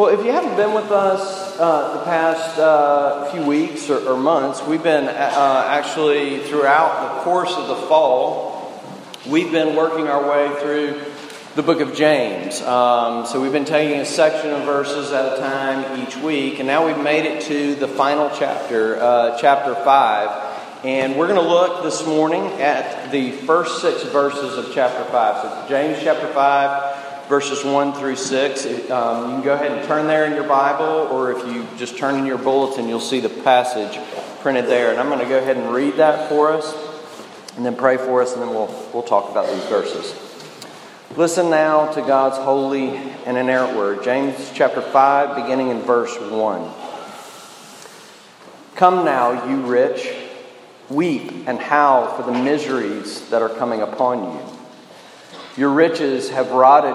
Well, if you haven't been with us uh, the past uh, few weeks or, or, months, we've been uh, actually throughout the course of the fall, we've been working our way through the book of James. Um, so we've been taking a section of verses at a time each week, and now we've made it to the final chapter, uh, chapter 5. And we're going to look this morning at the first six verses of chapter 5. So, James chapter 5 verses 1 through 6. Um, you can go ahead and turn there in your Bible, or if you just turn in your bulletin, you'll see the passage printed there. And I'm going to go ahead and read that for us, and then pray for us, and then we'll, we'll talk about these verses. Listen now to God's holy and inerrant word. James chapter 5, beginning in verse 1. Come now, you rich, weep and howl for the miseries that are coming upon you. Your riches have rotted,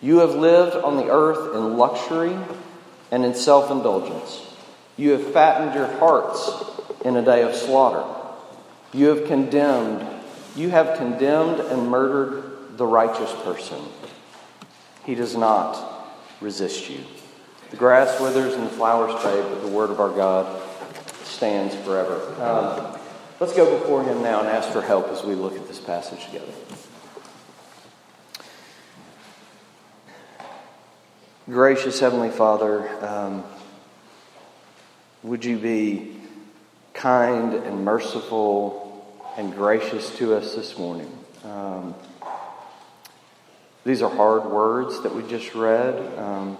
You have lived on the earth in luxury and in self indulgence. You have fattened your hearts in a day of slaughter. You have condemned, you have condemned and murdered the righteous person. He does not resist you. The grass withers and the flowers fade, but the word of our God stands forever. Um, let's go before him now and ask for help as we look at this passage together. Gracious Heavenly Father, um, would you be kind and merciful and gracious to us this morning? Um, these are hard words that we just read, um,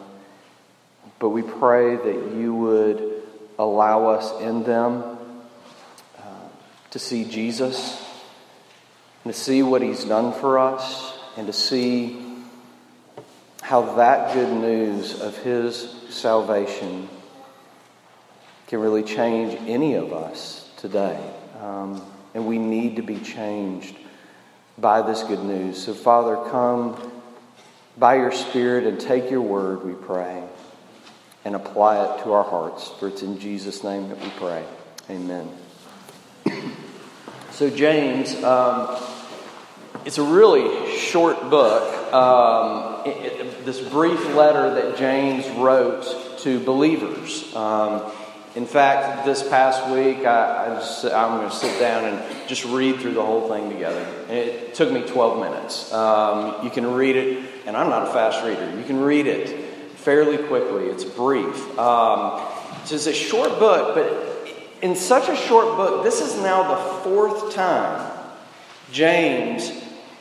but we pray that you would allow us in them uh, to see Jesus and to see what He's done for us and to see how that good news of his salvation can really change any of us today. Um, and we need to be changed by this good news. So, Father, come by your Spirit and take your word, we pray, and apply it to our hearts. For it's in Jesus' name that we pray. Amen. So, James, um, it's a really short book. Um, this brief letter that James wrote to believers. Um, in fact, this past week, I, I'm going to sit down and just read through the whole thing together. It took me 12 minutes. Um, you can read it, and I'm not a fast reader. You can read it fairly quickly. It's brief. Um, it's a short book, but in such a short book, this is now the fourth time James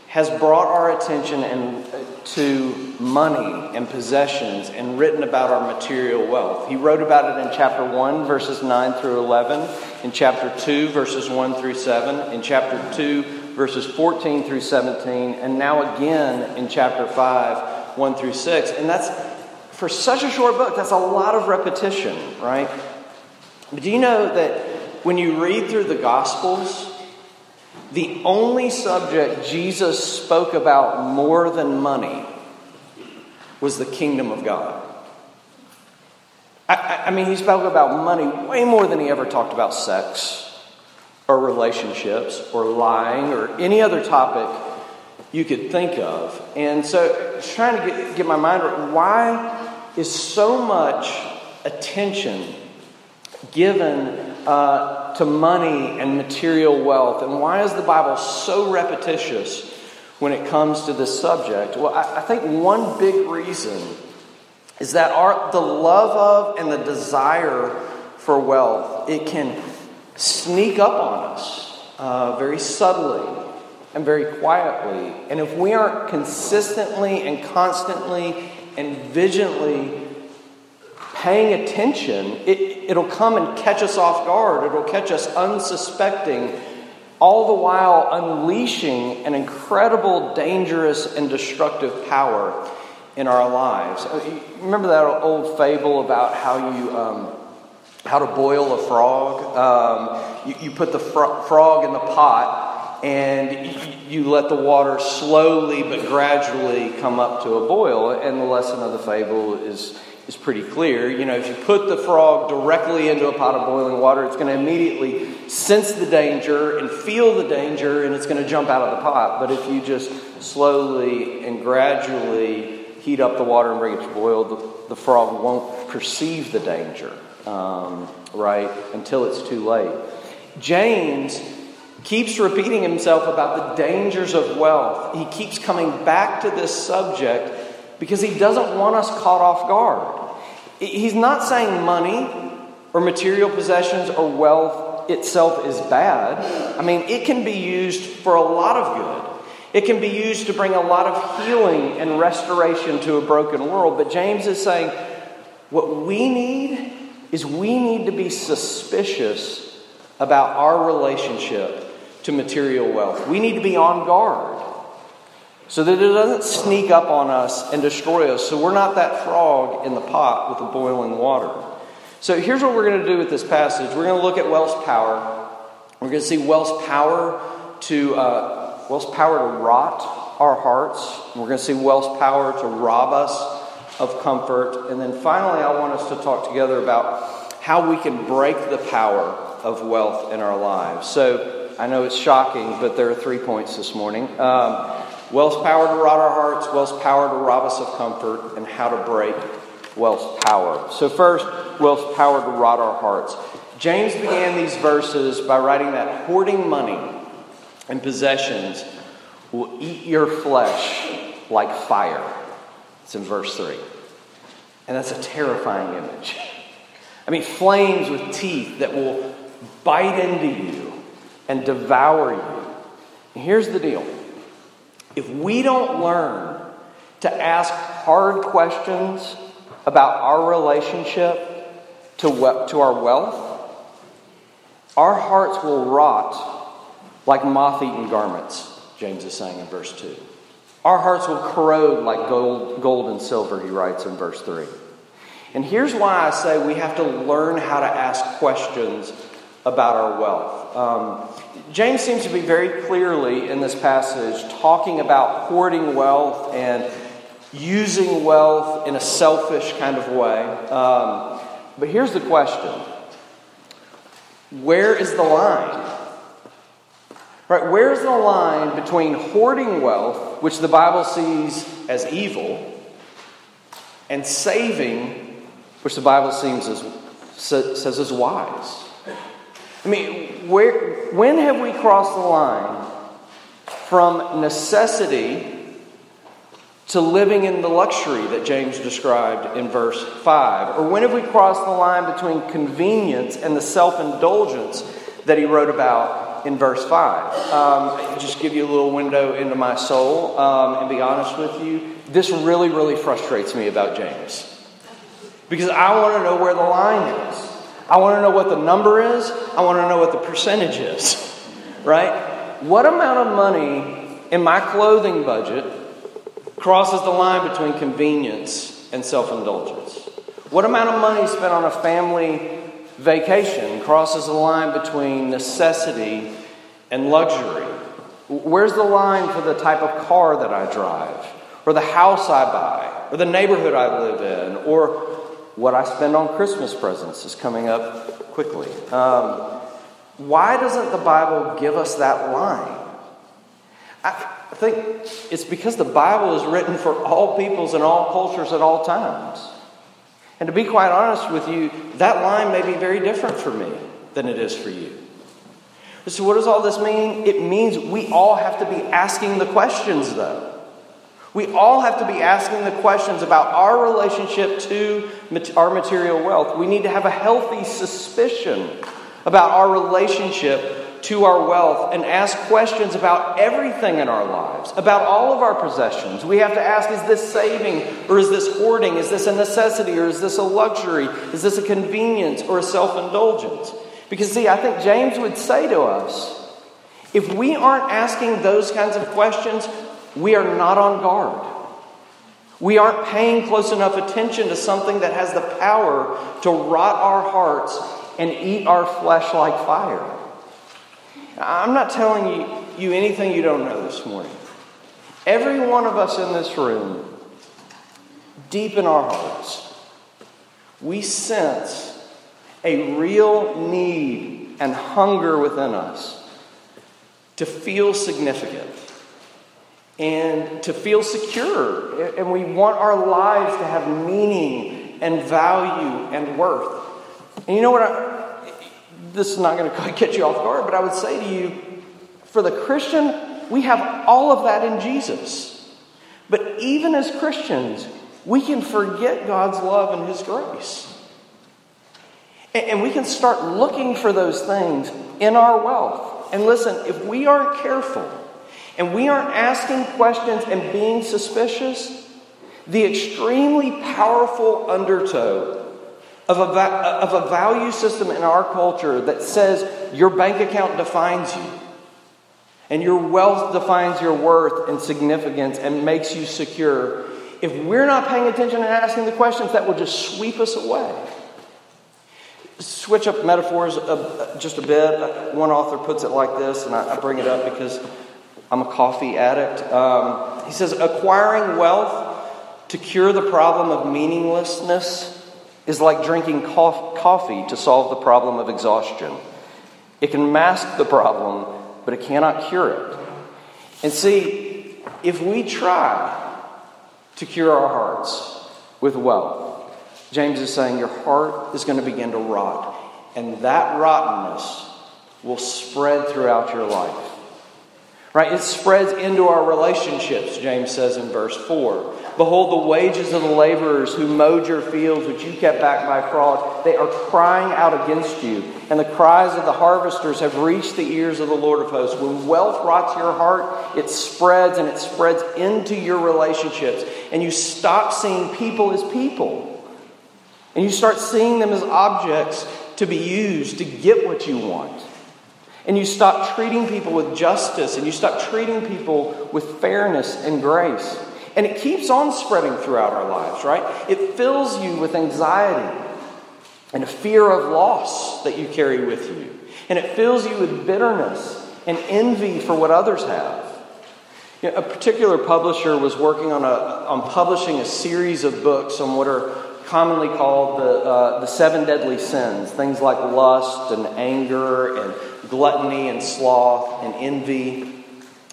has brought our attention and, to money and possessions and written about our material wealth. He wrote about it in chapter 1, verses 9 through 11, in chapter 2, verses 1 through 7, in chapter 2, verses 14 through 17, and now again in chapter 5, 1 through 6. And that's, for such a short book, that's a lot of repetition, right? But do you know that when you read through the Gospels, the only subject Jesus spoke about more than money was the kingdom of God. I, I, mean, he spoke about money way more than he ever talked about sex or relationships or lying or any other topic you could think of. And so, trying to get, get my mind right, why is so much attention given uh, to money and material wealth. And why is the Bible so repetitious when it comes to this subject? Well, I, I think one big reason is that our, the love of and the desire for wealth, it can sneak up on us uh, very subtly and very quietly. And if we aren't consistently and constantly and vigilantly paying attention, it, it'll come and catch us off guard. It'll catch us unsuspecting, all the while unleashing an incredible, dangerous, and destructive power in our lives. Uh, remember that old fable about how you um, how to boil a frog? Um, you, you, put the fro- frog in the pot and you, you let the water slowly but gradually come up to a boil. And the lesson of the fable is is pretty clear. You know, if you put the frog directly into a pot of boiling water, it's going to immediately sense the danger and feel the danger, and it's going to jump out of the pot. But if you just slowly and gradually heat up the water and bring it to boil, the, the frog won't perceive the danger, um, right, until it's too late. James keeps repeating himself about the dangers of wealth. He keeps coming back to this subject because he doesn't want us caught off guard. He's not saying money or material possessions or wealth itself is bad. I mean, it can be used for a lot of good. It can be used to bring a lot of healing and restoration to a broken world. But James is saying what we need is we need to be suspicious about our relationship to material wealth. We need to be on guard so that it doesn't sneak up on us and destroy us. So we're not that frog in the pot with the boiling water. So here's what we're going to do with this passage we're going to look at wealth's power. We're going to see wealth's power to uh, wealth's power to rot our hearts. We're going to see wealth's power to rob us of comfort. And then finally, I want us to talk together about how we can break the power of wealth in our lives. So I know it's shocking, but there are three points this morning. Um, Wealth's power to rot our hearts, wealth's power to rob us of comfort, and how to break wealth's power. So, first, wealth's power to rot our hearts. James began these verses by writing that hoarding money and possessions will eat your flesh like fire. It's in verse 3. And that's a terrifying image. I mean, flames with teeth that will bite into you and devour you. And here's the deal if we don't learn to ask hard questions about our relationship to, we- to our wealth, our hearts will rot like moth eaten garments, James is saying in verse 2. Our hearts will corrode like gold, gold and silver, he writes in verse 3. And here's why I say we have to learn how to ask questions about our wealth. Um, James seems to be very clearly in this passage talking about hoarding wealth and using wealth in a selfish kind of way. Um, but here's the question Where is the line? Right, where's the line between hoarding wealth, which the Bible sees as evil, and saving, which the Bible seems as, says is wise? I mean, where, when have we crossed the line from necessity to living in the luxury that James described in verse 5? Or when have we crossed the line between convenience and the self indulgence that he wrote about in verse 5? Um, just give you a little window into my soul um, and be honest with you. This really, really frustrates me about James. Because I want to know where the line is. I want to know what the number is. I want to know what the percentage is. Right? What amount of money in my clothing budget crosses the line between convenience and self indulgence? What amount of money spent on a family vacation crosses the line between necessity and luxury? Where's the line for the type of car that I drive, or the house I buy, or the neighborhood I live in, or what I spend on Christmas presents is coming up quickly. Um, why doesn't the Bible give us that line? I think it's because the Bible is written for all peoples and all cultures at all times. And to be quite honest with you, that line may be very different for me than it is for you. So, what does all this mean? It means we all have to be asking the questions, though. We all have to be asking the questions about our relationship to our material wealth. We need to have a healthy suspicion about our relationship to our wealth and ask questions about everything in our lives, about all of our possessions. We have to ask is this saving or is this hoarding? Is this a necessity or is this a luxury? Is this a convenience or a self indulgence? Because, see, I think James would say to us if we aren't asking those kinds of questions, we are not on guard. We aren't paying close enough attention to something that has the power to rot our hearts and eat our flesh like fire. I'm not telling you, you anything you don't know this morning. Every one of us in this room, deep in our hearts, we sense a real need and hunger within us to feel significant and to feel secure. And we want our lives to have meaning and value and worth. And you know what? I, this is not going to get you off guard, but I would say to you for the Christian, we have all of that in Jesus. But even as Christians, we can forget God's love and His grace. And we can start looking for those things in our wealth. And listen, if we aren't careful, and we aren't asking questions and being suspicious, the extremely powerful undertow of a, of a value system in our culture that says your bank account defines you and your wealth defines your worth and significance and makes you secure. If we're not paying attention and asking the questions, that will just sweep us away. Switch up metaphors just a bit. One author puts it like this, and I bring it up because I'm a coffee addict. Um, he says, acquiring wealth to cure the problem of meaninglessness is like drinking coffee to solve the problem of exhaustion. It can mask the problem, but it cannot cure it. And see, if we try to cure our hearts with wealth, James is saying your heart is going to begin to rot, and that rottenness will spread throughout your life. Right? It spreads into our relationships, James says in verse 4. Behold, the wages of the laborers who mowed your fields, which you kept back by fraud, they are crying out against you. And the cries of the harvesters have reached the ears of the Lord of hosts. When wealth rots your heart, it spreads and it spreads into your relationships. And you stop seeing people as people. And you start seeing them as objects to be used to get what you want. And you stop treating people with justice and you stop treating people with fairness and grace. And it keeps on spreading throughout our lives, right? It fills you with anxiety and a fear of loss that you carry with you. And it fills you with bitterness and envy for what others have. You know, a particular publisher was working on, a, on publishing a series of books on what are commonly called the, uh, the seven deadly sins things like lust and anger and gluttony and sloth and envy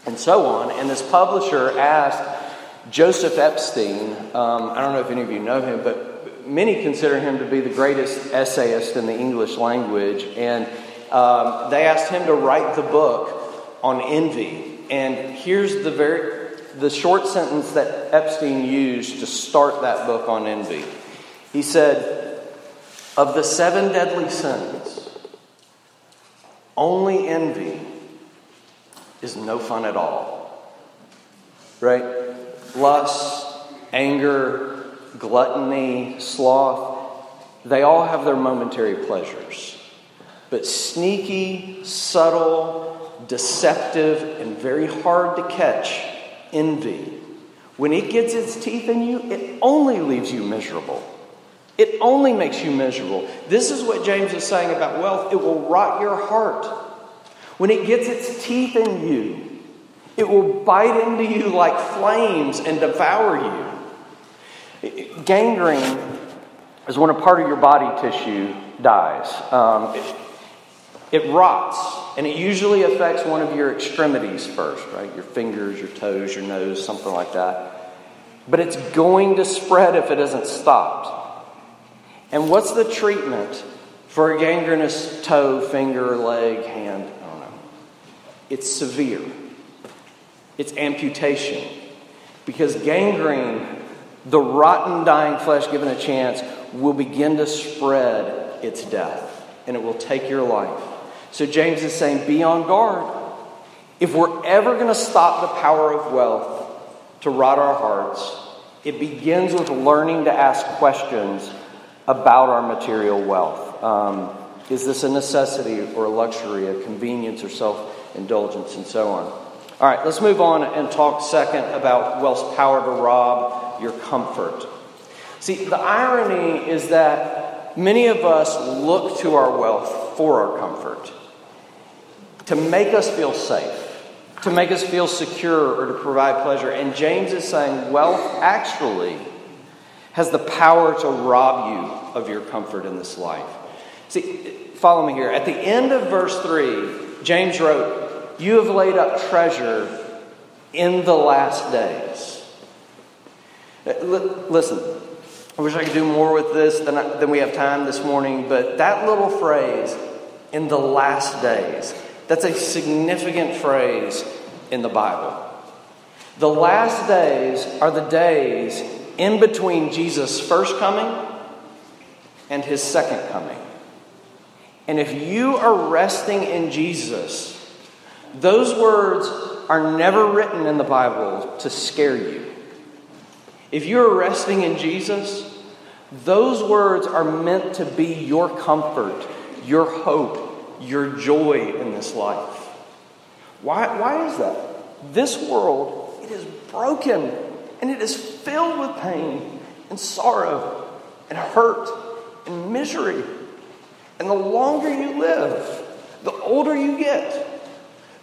and so on. And this publisher asked Joseph Epstein, um, I don't know if any of you know him, but many consider him to be the greatest essayist in the English language. And um, they asked him to write the book on envy. And here's the very the short sentence that Epstein used to start that book on envy. He said, Of the seven deadly sins, only envy is no fun at all. Right? Lust, anger, gluttony, sloth, they all have their momentary pleasures. But sneaky, subtle, deceptive, and very hard to catch envy, when it gets its teeth in you, it only leaves you miserable. It only makes you miserable. This is what James is saying about wealth. It will rot your heart. When it gets its teeth in you, it will bite into you like flames and devour you. Gangrene is when a part of your body tissue dies. Um, it, it rots, and it usually affects one of your extremities first, right? Your fingers, your toes, your nose, something like that. But it's going to spread if it isn't stopped. And what's the treatment for a gangrenous toe, finger, leg, hand? I don't know. It's severe. It's amputation. Because gangrene, the rotten, dying flesh given a chance, will begin to spread its death and it will take your life. So James is saying, be on guard. If we're ever going to stop the power of wealth to rot our hearts, it begins with learning to ask questions about our material wealth. Um, is this a necessity or a luxury, a convenience or self indulgence, and so on? All right, let's move on and talk second about wealth's power to rob rob your comfort. See, the irony is that many of us look to our wealth for our comfort, to make us feel safe, to make us feel secure, or to provide pleasure. And James is saying wealth actually has the power to rob you of your comfort in this life. See, follow me here. At the end of verse 3, James wrote, You have laid up treasure in the last days. Listen, I wish I could do more with this than, I, than we have time this morning, but that little phrase, in the last days, that's a significant phrase in the Bible. The last days are the days in between Jesus' first coming and his second coming. And if you are resting in Jesus, those words are never written in the Bible to scare you. If you're resting in Jesus, those words are meant to be your comfort, your hope, your joy in this life. Why, why is that? This world, it is broken and it is filled with pain and sorrow and hurt and misery. And the longer you live, the older you get,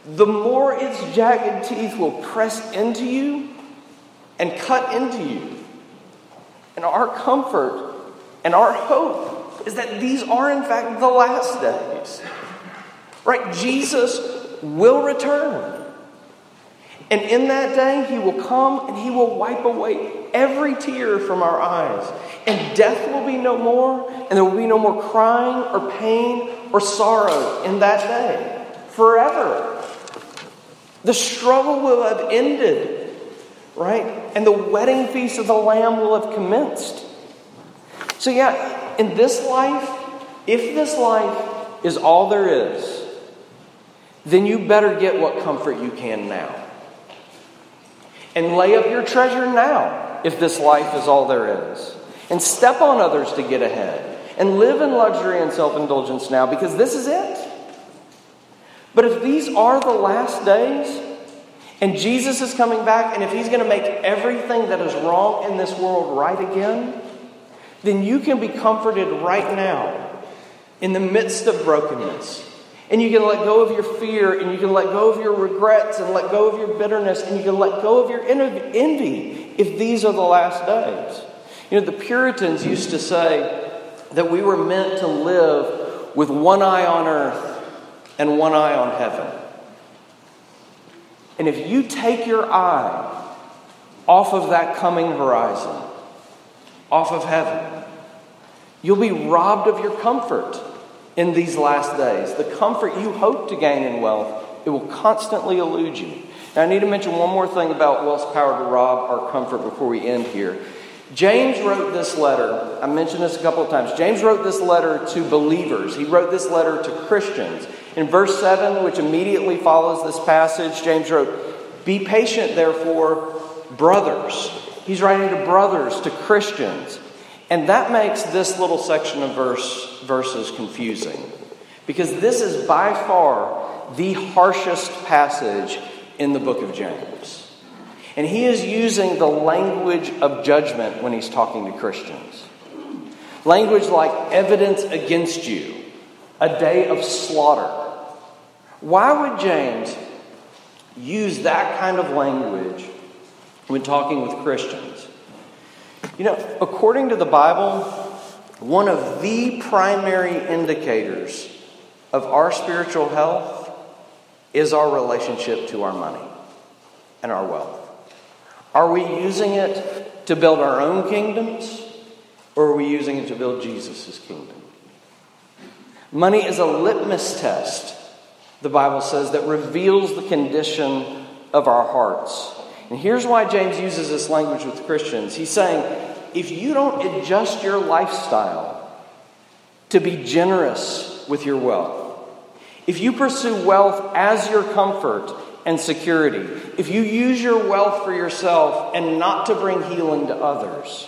the more its jagged teeth will press into you and cut into you. And our comfort and our hope is that these are, in fact, the last days. Right? Jesus will return. And in that day, he will come and he will wipe away every tear from our eyes. And death will be no more, and there will be no more crying or pain or sorrow in that day forever. The struggle will have ended, right? And the wedding feast of the Lamb will have commenced. So, yeah, in this life, if this life is all there is, then you better get what comfort you can now. And lay up your treasure now if this life is all there is. And step on others to get ahead. And live in luxury and self indulgence now because this is it. But if these are the last days, and Jesus is coming back, and if he's going to make everything that is wrong in this world right again, then you can be comforted right now in the midst of brokenness and you can let go of your fear, and you can let go of your regrets, and let go of your bitterness, and you can let go of your envy if these are the last days. You know, the Puritans used to say that we were meant to live with one eye on earth and one eye on heaven. And if you take your eye off of that coming horizon, off of heaven, you'll be robbed of your comfort in these last days. The comfort you hope to gain in wealth, it will constantly elude you. Now, I need to mention one more thing about wealth's power to rob our comfort before we end here. James wrote this letter. I mentioned this a couple of times. James wrote this letter to believers. He wrote this letter to Christians. In verse 7, which immediately follows this passage, James wrote, Be patient, therefore, brothers. He's writing to brothers, to Christians. And that makes this little section of verse, verses confusing because this is by far the harshest passage in the book of James. And he is using the language of judgment when he's talking to Christians. Language like evidence against you, a day of slaughter. Why would James use that kind of language when talking with Christians? You know, according to the Bible, one of the primary indicators of our spiritual health is our relationship to our money and our wealth. Are we using it to build our own kingdoms or are we using it to build Jesus' kingdom? Money is a litmus test, the Bible says, that reveals the condition of our hearts. And here's why James uses this language with Christians. He's saying, if you don't adjust your lifestyle to be generous with your wealth, if you pursue wealth as your comfort and security, if you use your wealth for yourself and not to bring healing to others,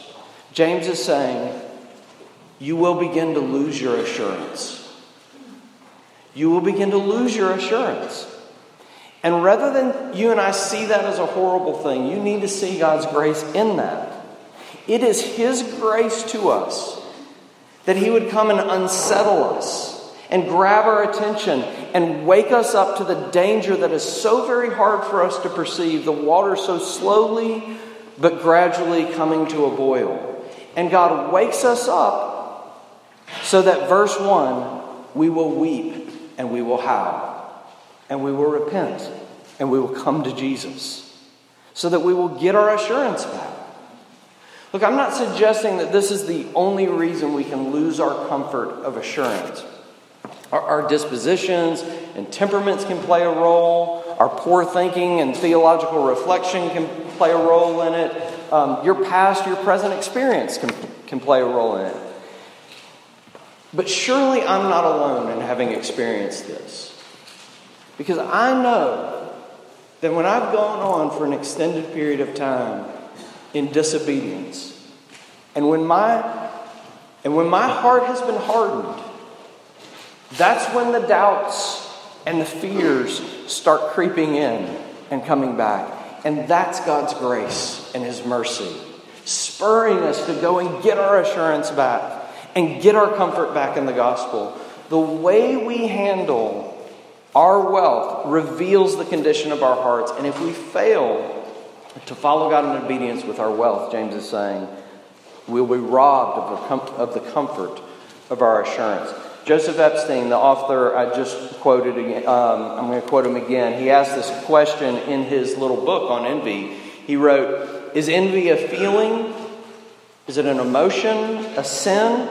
James is saying, you will begin to lose your assurance. You will begin to lose your assurance. And rather than you and I see that as a horrible thing, you need to see God's grace in that. It is His grace to us that He would come and unsettle us and grab our attention and wake us up to the danger that is so very hard for us to perceive, the water so slowly but gradually coming to a boil. And God wakes us up so that, verse 1, we will weep and we will howl and we will repent and we will come to Jesus so that we will get our assurance back. Look, I'm not suggesting that this is the only reason we can lose our comfort of assurance. Our, our, dispositions and temperaments can play a role. Our poor thinking and theological reflection can play a role in it. Um, your past, your present experience can, can play a role in it. But surely I'm not alone in having experienced this. Because I know that when I've gone on for an extended period of time in disobedience, and when my and when my heart has been hardened, that's when the doubts and the fears start creeping in and coming back. And that's God's grace and His mercy, spurring us to go and get our assurance back and get our comfort back in the gospel. The way we handle our wealth reveals the condition of our hearts. And if we fail to follow God in obedience with our wealth, James is saying, we'll be robbed of the, of the comfort of our assurance. Joseph Epstein, the author I just quoted, um, I'm going to quote him again. He asked this question in his little book on envy. He wrote, Is envy a feeling? Is it an emotion, a sin,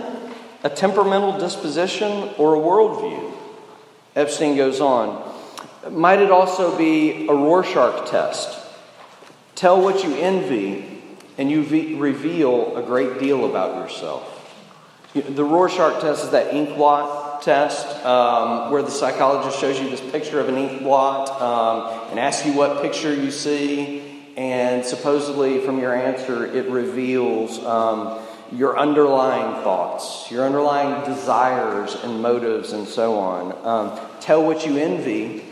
a temperamental disposition, or a worldview? Epstein goes on. Might it also be a Rorschach test? Tell what you envy, and you v- reveal a great deal about yourself. The Rorschach test is that ink blot test um, where the psychologist shows you this picture of an ink blot um, and asks you what picture you see, and supposedly from your answer, it reveals. Um, your underlying thoughts, your underlying desires and motives, and so on. Um, tell what you envy,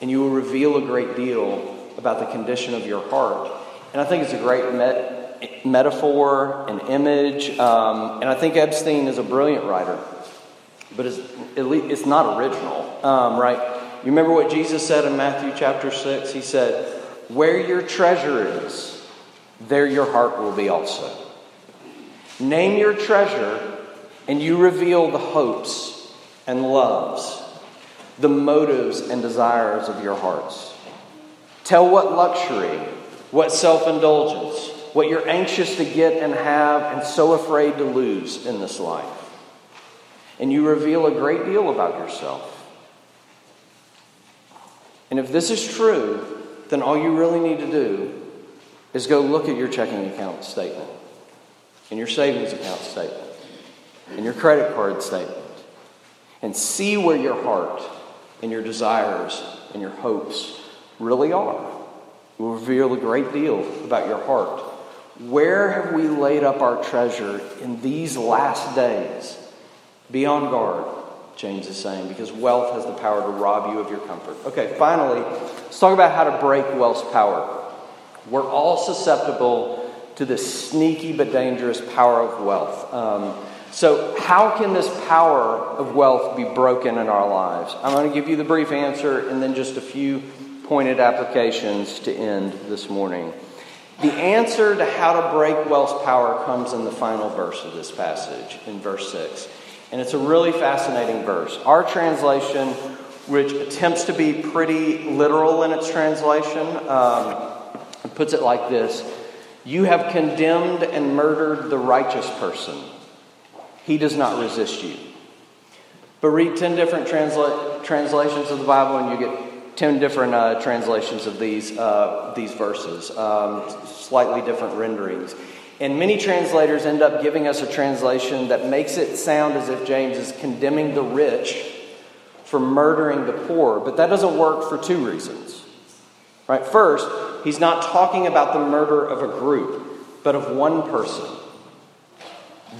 and you will reveal a great deal about the condition of your heart. And I think it's a great met- metaphor, and image, um, and I think Epstein is a brilliant writer, but it's, it's not original, um, right? You remember what Jesus said in Matthew chapter 6? He said, Where your treasure is, there your heart will be also. Name your treasure, and you reveal the hopes and loves, the motives and desires of your hearts. Tell what luxury, what self indulgence, what you're anxious to get and have and so afraid to lose in this life. And you reveal a great deal about yourself. And if this is true, then all you really need to do is go look at your checking account statement and your savings account statement and your credit card statement and see where your heart and your desires and your hopes really are. Will reveal a great deal about your heart. Where have we laid up our treasure in these last days? Be on guard, James is saying, because wealth has the power to rob you of your comfort. Okay, finally, let's talk about how to break wealth's power. We're all susceptible to the sneaky but dangerous power of wealth. Um, so, how can this power of wealth be broken in our lives? I'm going to give you the brief answer and then just a few pointed applications to end this morning. The answer to how to break wealth's power comes in the final verse of this passage, in verse 6. And it's a really fascinating verse. Our translation, which attempts to be pretty literal in its translation, um, puts it like this you have condemned and murdered the righteous person. He does not resist you. But read 10 different transla- translations of the Bible, and you get 10 different uh, translations of these, uh, these verses, um, slightly different renderings. And many translators end up giving us a translation that makes it sound as if James is condemning the rich for murdering the poor. But that doesn't work for two reasons. Right? First, he's not talking about the murder of a group, but of one person,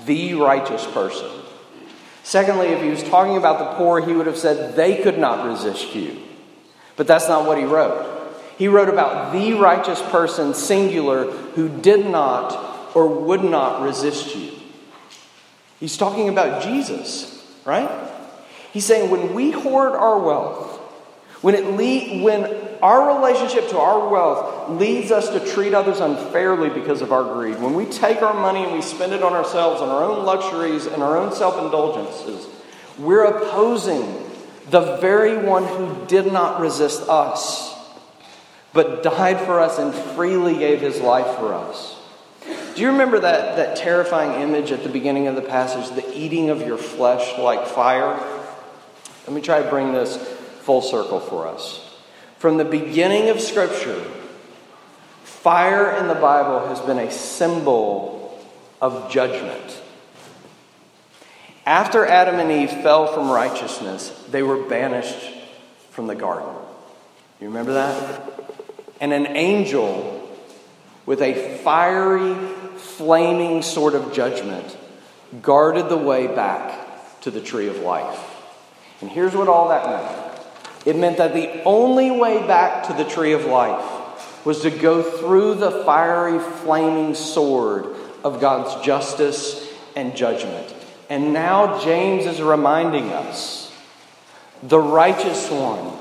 the righteous person. Secondly, if he was talking about the poor, he would have said, they could not resist you. But that's not what he wrote. He wrote about the righteous person, singular, who did not or would not resist you. He's talking about Jesus, right? He's saying when we hoard our wealth, when, it when our relationship to our wealth leads us to treat others unfairly because of our greed, when we take our money and we spend it on ourselves, on our own luxuries and our own self indulgences, we're opposing the very one who did not resist us, but died for us and freely gave his life for us. Do you remember that, that terrifying image at the beginning of the passage, the eating of your flesh like fire? Let me try to bring this full circle for us. From the beginning of Scripture, fire in the Bible has been a symbol of judgment. After Adam and Eve fell from righteousness, they were banished from the garden. You remember that? And an angel with a fiery, flaming sort of judgment guarded the way back to the tree of life. And here's what all that meant it meant that the only way back to the tree of life was to go through the fiery, flaming sword of God's justice and judgment. And now James is reminding us the righteous one,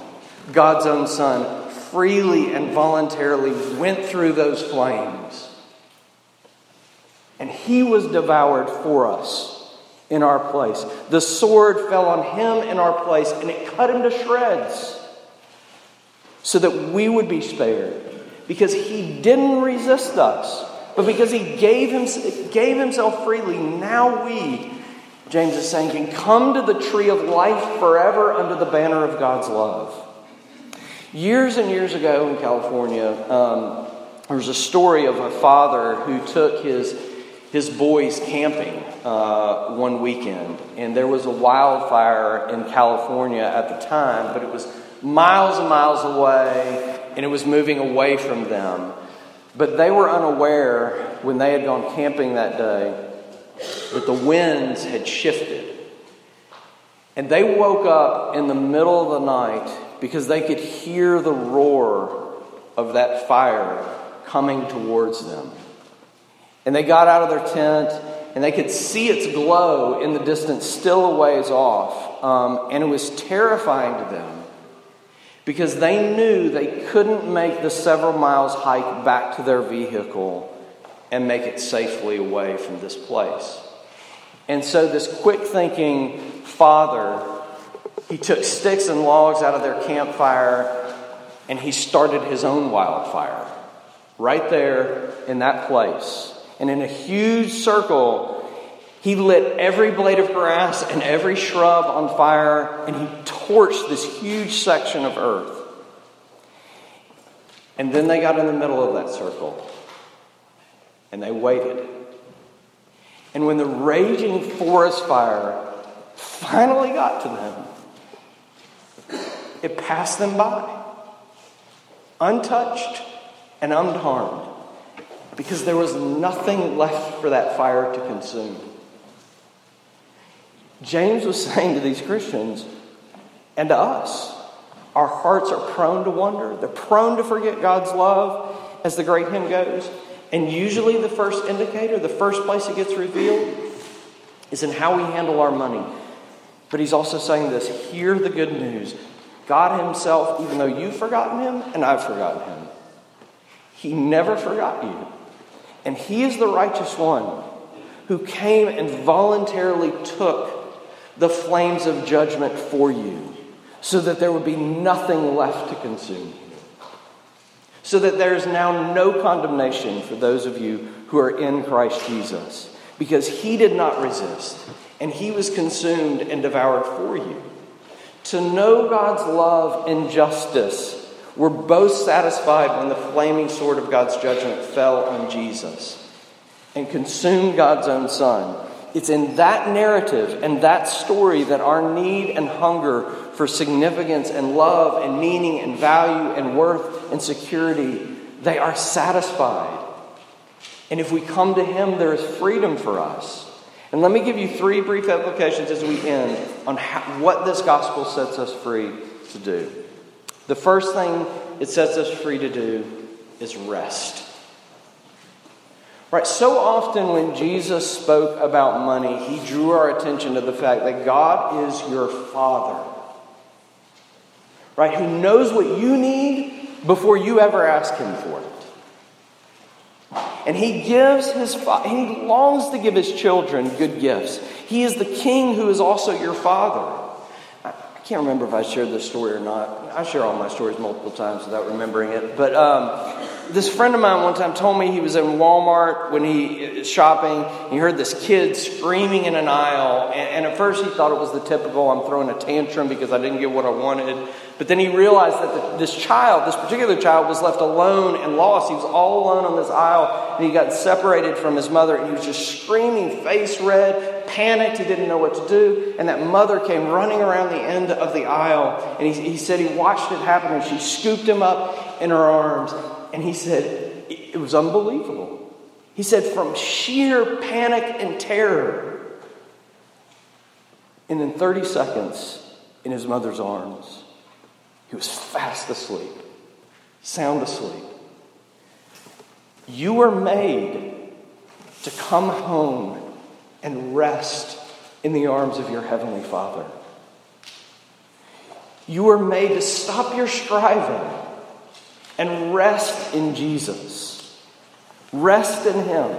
God's own Son, freely and voluntarily went through those flames. And he was devoured for us in our place. The sword fell on him in our place and it cut him to shreds so that we would be spared. Because he didn't resist us, but because he gave, him, gave himself freely, now we, James is saying, can come to the tree of life forever under the banner of God's love. Years and years ago in California, um, there was a story of a father who took his his boys camping uh, one weekend, and there was a wildfire in California at the time, but it was miles and miles away, and it was moving away from them. But they were unaware when they had gone camping that day that the winds had shifted. And they woke up in the middle of the night because they could hear the roar of that fire coming towards them. And they got out of their tent and they could see its glow in the distance, still a ways off. Um, and it was terrifying to them because they knew they couldn't make the several miles hike back to their vehicle and make it safely away from this place. And so, this quick thinking father, he took sticks and logs out of their campfire and he started his own wildfire right there in that place. And in a huge circle, he lit every blade of grass and every shrub on fire, and he torched this huge section of earth. And then they got in the middle of that circle, and they waited. And when the raging forest fire finally got to them, it passed them by, untouched and unharmed because there was nothing left for that fire to consume. James was saying to these Christians and to us, our hearts are prone to wonder. They're prone to forget God's love, as the great hymn goes. And usually, the first indicator, the first place it gets revealed, is in how we handle our money. But he's also saying this hear the good news. God Himself, even though you've forgotten Him and I've forgotten Him, He never forgot you. And he is the righteous one who came and voluntarily took the flames of judgment for you so that there would be nothing left to consume you. So that there is now no condemnation for those of you who are in Christ Jesus because he did not resist and he was consumed and devoured for you. To know God's love and justice were both satisfied when the flaming sword of God's judgment fell on Jesus and consumed God's own Son. It's in that narrative and that story that our need and hunger for significance and love and meaning and value and worth and security they are satisfied. And if we come to him there is freedom for us. And let me give you three brief applications as we end on how, what this gospel sets us free to do. The first thing it sets us free to do is rest. Right? So often when Jesus spoke about money, he drew our attention to the fact that God is your Father. Right? Who knows what you need before you ever ask him for it. And he gives his he longs to give his children good gifts. He is the king who is also your father. I can't remember if I shared this story or not. I share all my stories multiple times without remembering it. But um, this friend of mine one time told me he was in Walmart when he was shopping. He heard this kid screaming in an aisle, and, and, at first he thought it was the typical "I'm throwing a tantrum because I didn't get what I wanted." But then he realized that the, this child, this particular child, was left alone and lost. He was all alone on this aisle, and he got separated from his mother, and he was just screaming, face red, panicked. He didn't know what to do, and that mother came running around the end of the aisle, and he, he said he watched it happen, and she scooped him up in her arms and he said, it was unbelievable. He said, from sheer panic and terror. And in 30 seconds, in his mother's arms, he was fast asleep, sound asleep. You were made to come home and rest in the arms of your Heavenly Father. You were made to stop your striving and rest in Jesus. Rest in Him.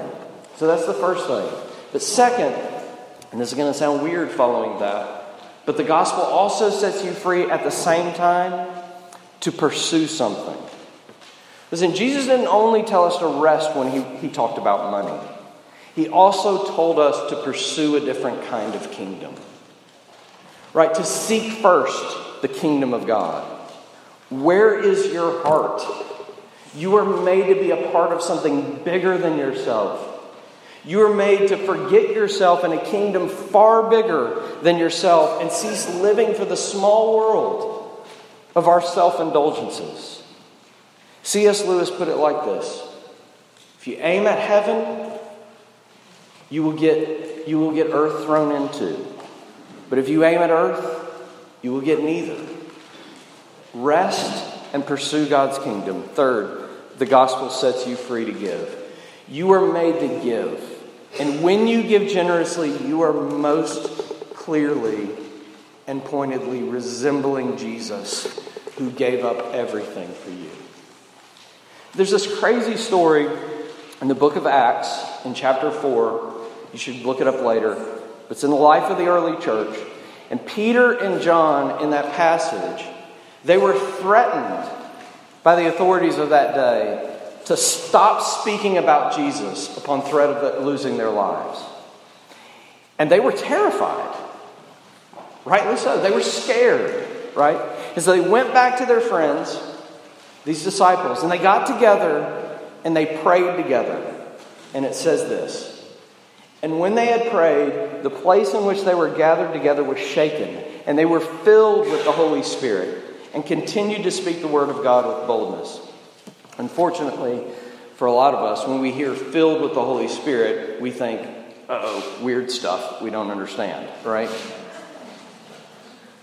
So that's the first thing. But second, and this is going to sound weird following that, but the gospel also sets you free at the same time to pursue something. Listen, Jesus didn't only tell us to rest when he, he talked about money, He also told us to pursue a different kind of kingdom. Right? To seek first the kingdom of God. Where is your heart? You are made to be a part of something bigger than yourself. You are made to forget yourself in a kingdom far bigger than yourself and cease living for the small world of our self indulgences. C.S. Lewis put it like this If you aim at heaven, you will get, you will get earth thrown into. But if you aim at earth, you will get neither. Rest and pursue God's kingdom. Third, the gospel sets you free to give. You are made to give. And when you give generously, you are most clearly and pointedly resembling Jesus, who gave up everything for you. There's this crazy story in the book of Acts, in chapter 4. You should look it up later. It's in the life of the early church. And Peter and John, in that passage, they were threatened by the authorities of that day to stop speaking about Jesus upon threat of losing their lives. And they were terrified. Rightly so. They were scared, right? And so they went back to their friends, these disciples, and they got together and they prayed together. And it says this And when they had prayed, the place in which they were gathered together was shaken, and they were filled with the Holy Spirit and continued to speak the word of God with boldness. Unfortunately, for a lot of us, when we hear filled with the Holy Spirit, we think, oh, weird stuff we don't understand, right?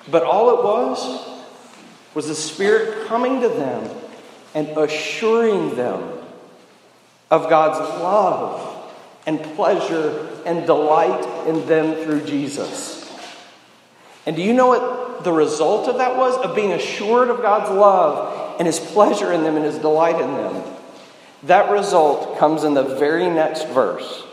But all it was was the Spirit coming to them and assuring them of God's love and pleasure and delight in them through Jesus. And do you know what the result of that was? Of being assured of God's love and his pleasure in them and his delight in them. That result comes in the very next verse.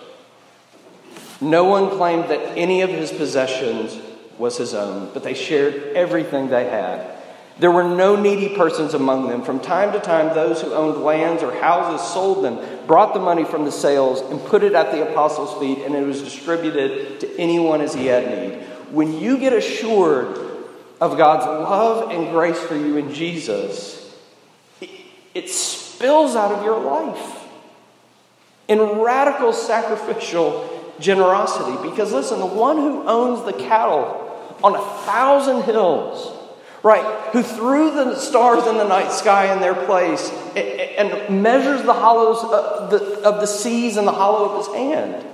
No one claimed that any of his possessions was his own, but they shared everything they had. There were no needy persons among them. From time to time, those who owned lands or houses sold them, brought the money from the sales, and put it at the apostles' feet, and it was distributed to anyone as he had need. When you get assured of God's love and grace for you in Jesus, it spills out of your life in radical sacrificial generosity. Because listen, the one who owns the cattle on a thousand hills, right, who threw the stars in the night sky in their place and measures the hollows of the, of the seas in the hollow of his hand,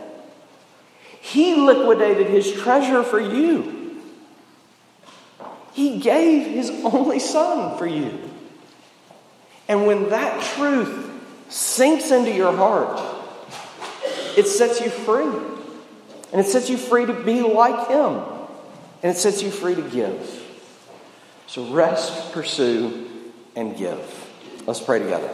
he liquidated his treasure for you. He gave his only son for you. And when that truth sinks into your heart, it sets you free. And it sets you free to be like Him. And it sets you free to give. So rest, pursue, and give. Let's pray together.